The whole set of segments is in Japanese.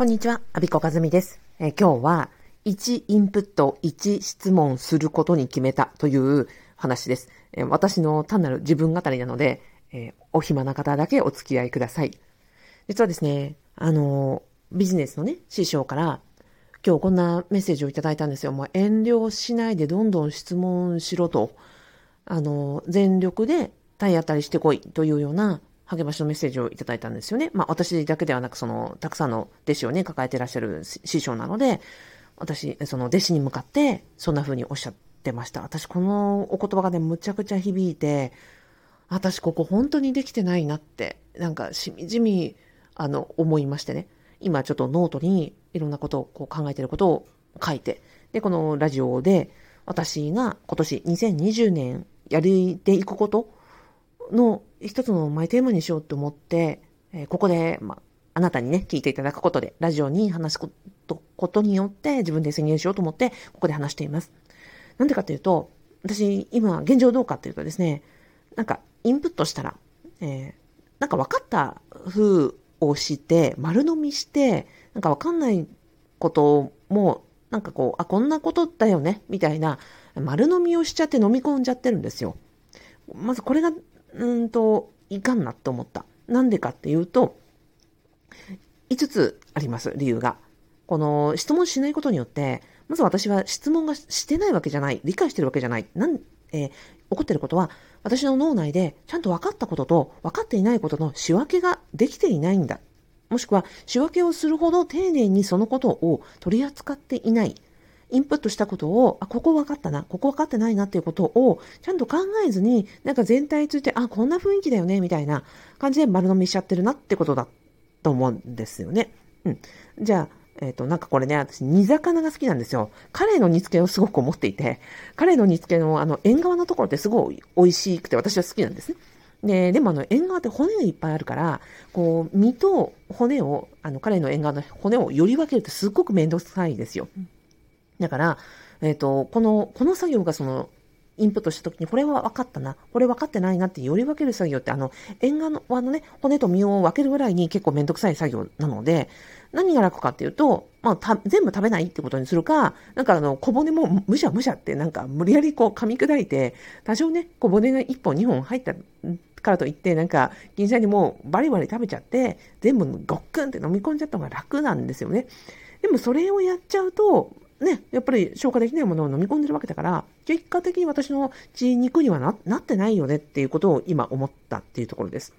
こんにちは、アビコカズミです。えー、今日は、1インプット、1質問することに決めたという話です。えー、私の単なる自分語りなので、えー、お暇な方だけお付き合いください。実はですね、あのビジネスのね、師匠から、今日こんなメッセージをいただいたんですよ。もう遠慮しないでどんどん質問しろと、あの全力で体当たりしてこいというような励ましのメッセージをいただいたんですよね。まあ私だけではなく、その、たくさんの弟子をね、抱えてらっしゃる師匠なので、私、その弟子に向かって、そんな風におっしゃってました。私、このお言葉がね、むちゃくちゃ響いて、私、ここ本当にできてないなって、なんか、しみじみ、あの、思いましてね。今、ちょっとノートにいろんなことをこう考えてることを書いて、で、このラジオで、私が今年2020年やりていくことの一つのマイテーマにしようと思って、えー、ここで、まあ、あなたにね、聞いていただくことで、ラジオに話すことことによって自分で宣言しようと思って、ここで話しています。なんでかっていうと、私、今、現状どうかっていうとですね、なんか、インプットしたら、えー、なんか分かった風をして、丸飲みして、なんか分かんないことも、なんかこう、あ、こんなことだよね、みたいな、丸飲みをしちゃって飲み込んじゃってるんですよ。まずこれがうんと、いかんなって思った。なんでかっていうと、5つあります、理由が。この質問しないことによって、まず私は質問がしてないわけじゃない、理解してるわけじゃない。なん、えー、起こってることは、私の脳内でちゃんと分かったことと分かっていないことの仕分けができていないんだ。もしくは仕分けをするほど丁寧にそのことを取り扱っていない。インプットしたことを、あ、ここ分かったな、ここ分かってないなっていうことを、ちゃんと考えずに、なんか全体について、あ、こんな雰囲気だよね、みたいな感じで丸飲みしちゃってるなってことだと思うんですよね。うん。じゃあ、えっ、ー、と、なんかこれね、私、煮魚が好きなんですよ。カレーの煮付けをすごく思っていて、カレーの煮付けのあの、縁側のところってすごい美味しくて、私は好きなんですね。で、でもあの、縁側って骨がいっぱいあるから、こう、身と骨を、あの、カレーの縁側の骨をより分けるってすっごくめんどくさいですよ。だから、えっ、ー、と、この、この作業がその、インプットしたときに、これは分かったな、これ分かってないなってより分ける作業って、あの、縁側のね、骨と身を分けるぐらいに結構めんどくさい作業なので、何が楽かっていうと、まあ、全部食べないってことにするか、なんかあの、小骨もむしゃむしゃってなんか無理やりこう噛み砕いて、多少ね、小骨が1本2本入ったからといって、なんか、銀シャにもうバリバリ食べちゃって、全部ごっくんって飲み込んじゃった方が楽なんですよね。でもそれをやっちゃうと、ね、やっぱり消化できないものを飲み込んでるわけだから、結果的に私の血肉にはななってないよねっていうことを今思ったっていうところです。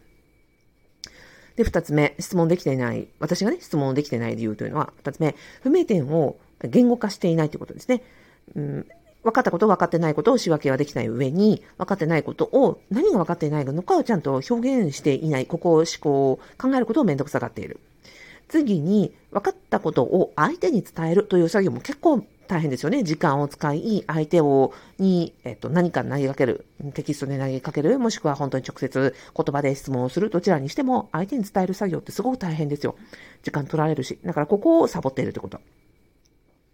で、二つ目、質問できていない、私がね、質問できていない理由というのは、二つ目、不明点を言語化していないということですね。うん、分かったこと、分かってないことを仕分けはできない上に、分かってないことを、何が分かっていないのかをちゃんと表現していない、ここを思考を、考えることをめんどくさがっている。次に、分かったことを相手に伝えるという作業も結構大変ですよね。時間を使い、相手を、に、えっと、何か投げかける、テキストで投げかける、もしくは本当に直接言葉で質問をする、どちらにしても、相手に伝える作業ってすごく大変ですよ。時間取られるし。だからここをサボっているってこと。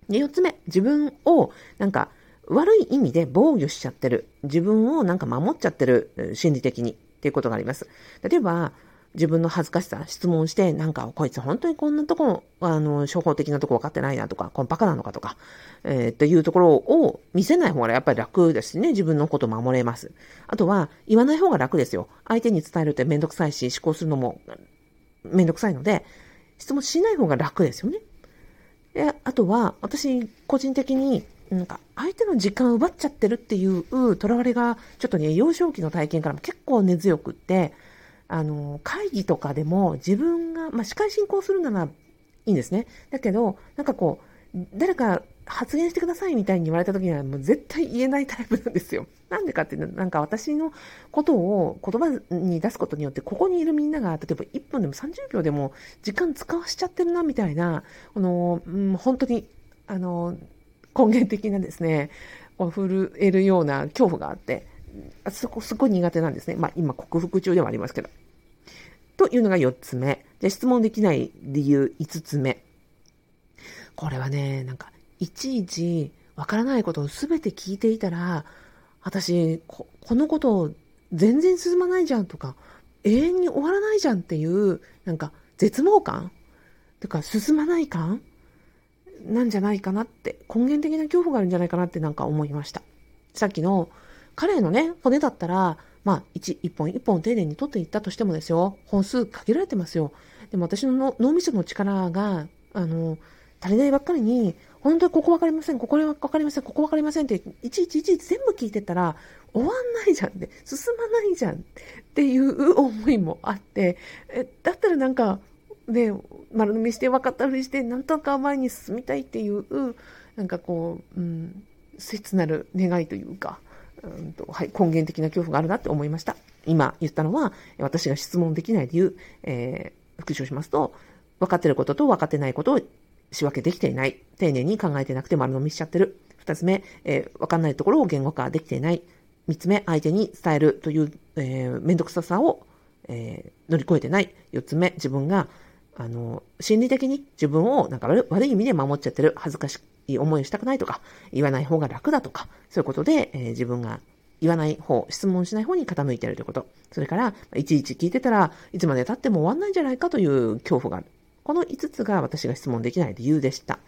で、四つ目、自分を、なんか、悪い意味で防御しちゃってる。自分をなんか守っちゃってる、心理的に。っていうことがあります。例えば、自分の恥ずかしさ、質問して、なんか、こいつ本当にこんなところ、あの、処方的なとこ分かってないなとか、このバカなのかとか、えー、っていうところを見せない方がやっぱり楽ですね、自分のこと守れます。あとは、言わない方が楽ですよ。相手に伝えるってめんどくさいし、思考するのもめんどくさいので、質問しない方が楽ですよね。で、あとは、私、個人的に、なんか、相手の時間を奪っちゃってるっていう囚われが、ちょっとね、幼少期の体験からも結構根強くって、あの、会議とかでも自分が、まあ、司会進行するならいいんですね。だけど、なんかこう、誰か発言してくださいみたいに言われた時にはもう絶対言えないタイプなんですよ。なんでかっていうと、なんか私のことを言葉に出すことによって、ここにいるみんなが、例えば1分でも30秒でも時間使わしちゃってるなみたいな、この、うん、本当に、あの、根源的なですね、震えるような恐怖があって、そこ、すごい苦手なんですね。まあ今克服中ではありますけど。というのが4つ目。じゃ質問できない理由5つ目。これはね、なんか、いちいちわからないことを全て聞いていたら、私こ、のこと全然進まないじゃんとか、永遠に終わらないじゃんっていう、なんか、絶望感てか、進まない感なんじゃないかなって、根源的な恐怖があるんじゃないかなってなんか思いました。さっきの、彼のね、骨だったら、まあ、一、一本一本丁寧に取っていったとしてもですよ、本数限られてますよ。でも私の脳みその力が、あの、足りないばっかりに、本当にここわかりません、ここわかりません、ここわかりませんって、いちいちいちいち全部聞いてたら、終わんないじゃんって、進まないじゃんっていう思いもあって、え、だったらなんか、ね、丸飲みして分かったふりして、なんとか前に進みたいっていう、なんかこう、うん、切なる願いというか、うんとはい、根源的な恐怖があるなって思いました。今言ったのは、私が質問できない理由、えー、復唱しますと、分かってることと分かってないことを仕分けできていない。丁寧に考えてなくて丸飲みしちゃってる。二つ目、えー、分かんないところを言語化できていない。三つ目、相手に伝えるという、えー、めんどくささを、えー、乗り越えてない。四つ目、自分が、あの、心理的に自分をなんか悪い意味で守っちゃってる。恥ずかしい思いをしたくないとか、言わない方が楽だとか、そういうことで、えー、自分が言わない方、質問しない方に傾いてるということ。それから、いちいち聞いてたらいつまで経っても終わんないんじゃないかという恐怖がある。この5つが私が質問できない理由でした。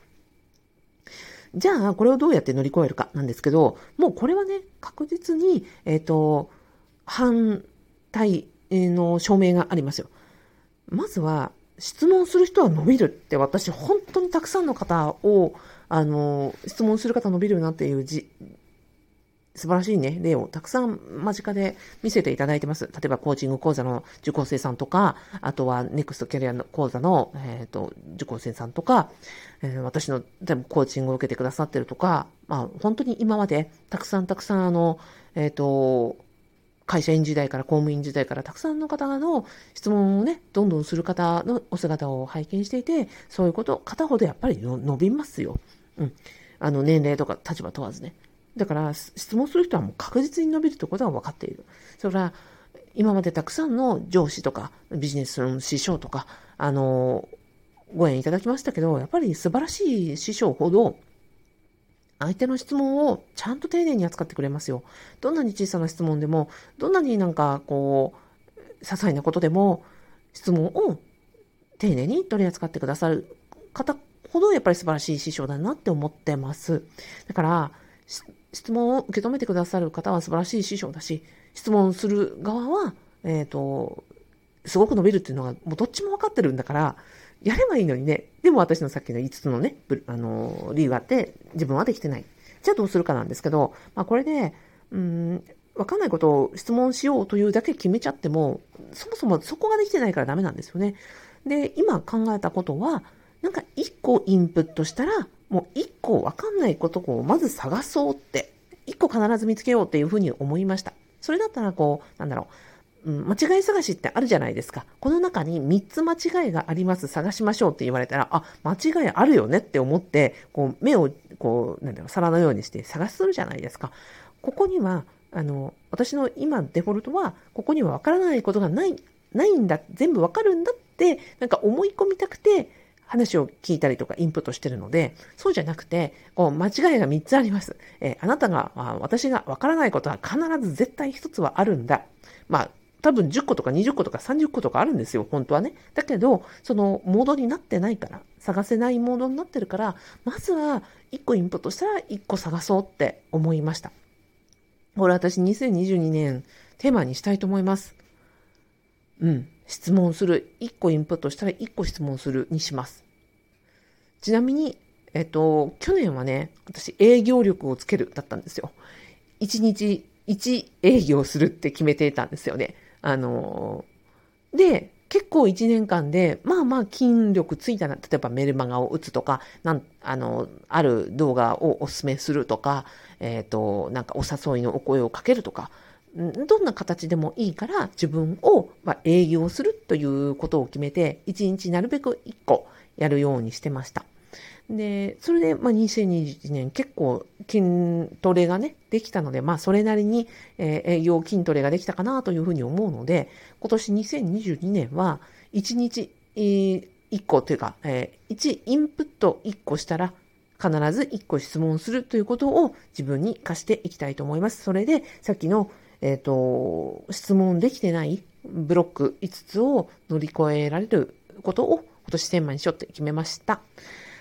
じゃあ、これをどうやって乗り越えるかなんですけど、もうこれはね、確実に、えっ、ー、と、反対の証明がありますよ。まずは、質問する人は伸びるって私、本当にたくさんの方を、あの、質問する方伸びるなっていうじ素晴らしいね、例をたくさん間近で見せていただいてます。例えば、コーチング講座の受講生さんとか、あとは、ネクストキャリアの講座の、えっ、ー、と、受講生さんとか、えー、私のコーチングを受けてくださってるとか、まあ、本当に今まで、たくさんたくさん、あの、えっ、ー、と、会社員時代から公務員時代からたくさんの方の質問をね、どんどんする方のお姿を拝見していて、そういうこと、片ほどやっぱり伸びますよ。うん。あの、年齢とか立場問わずね。だから、質問する人はもう確実に伸びるということは分かっている。それは、今までたくさんの上司とか、ビジネスの師匠とか、あの、ご縁いただきましたけど、やっぱり素晴らしい師匠ほど、相手の質問をちゃんと丁寧に扱ってくれますよ。どんなに小さな質問でも、どんなになんかこう、些細なことでも、質問を丁寧に取り扱ってくださる方ほど、やっぱり素晴らしい師匠だなって思ってます。だから、質問を受け止めてくださる方は素晴らしい師匠だし、質問する側は、えっ、ー、と、すごく伸びるっていうのが、もうどっちも分かってるんだから、やればいいのにね。でも私のさっきの5つのね、あの、理由があって、自分はできてない。じゃあどうするかなんですけど、まあこれで、うん、わかんないことを質問しようというだけ決めちゃっても、そもそもそこができてないからダメなんですよね。で、今考えたことは、なんか1個インプットしたら、もう1個わかんないことをまず探そうって、1個必ず見つけようっていうふうに思いました。それだったらこう、なんだろう、うん、間違い探しってあるじゃないですか。この中に3つ間違いがあります、探しましょうって言われたら、あ、間違いあるよねって思って、こう、目を、こう、なんだろう、皿のようにして探するじゃないですか。ここには、あの、私の今デフォルトは、ここにはわからないことがない、ないんだ、全部わかるんだって、なんか思い込みたくて、話を聞いたりとかインプットしてるので、そうじゃなくて、こう、間違いが3つあります。えー、あなたが、あ私がわからないことは必ず絶対1つはあるんだ。まあ、多分10個とか20個とか30個とかあるんですよ、本当はね。だけど、そのモードになってないから、探せないモードになってるから、まずは1個インプットしたら1個探そうって思いました。これ私2022年テーマにしたいと思います。うん。質問する。1個インプットしたら1個質問するにします。ちなみに、えっと、去年はね、私営業力をつけるだったんですよ。1日1営業するって決めていたんですよね。あので、結構1年間で、まあまあ筋力ついたな、例えばメルマガを打つとか、なん、あの、ある動画をお勧めするとか、えっ、ー、と、なんかお誘いのお声をかけるとか、どんな形でもいいから自分を、まあ営業するということを決めて、1日なるべく1個やるようにしてました。で、それで、まあ、2021年結構筋トレがね、できたので、まあ、それなりに、えー、営業筋トレができたかなというふうに思うので、今年2022年は、1日、えー、1個というか、えー、1インプット1個したら、必ず1個質問するということを自分に課していきたいと思います。それで、さっきのえっ、ー、と、質問できてないブロック5つを乗り越えられることを今年1000万にしようって決めました。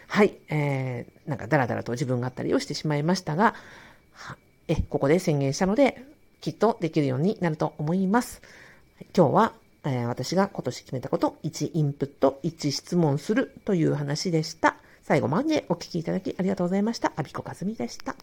はい、えー、なんかダラダラと自分があったりをしてしまいましたが、え、ここで宣言したので、きっとできるようになると思います。今日は、えー、私が今年決めたこと、1インプット、1質問するという話でした。最後までお聞きいただきありがとうございました。アビコカズミでした。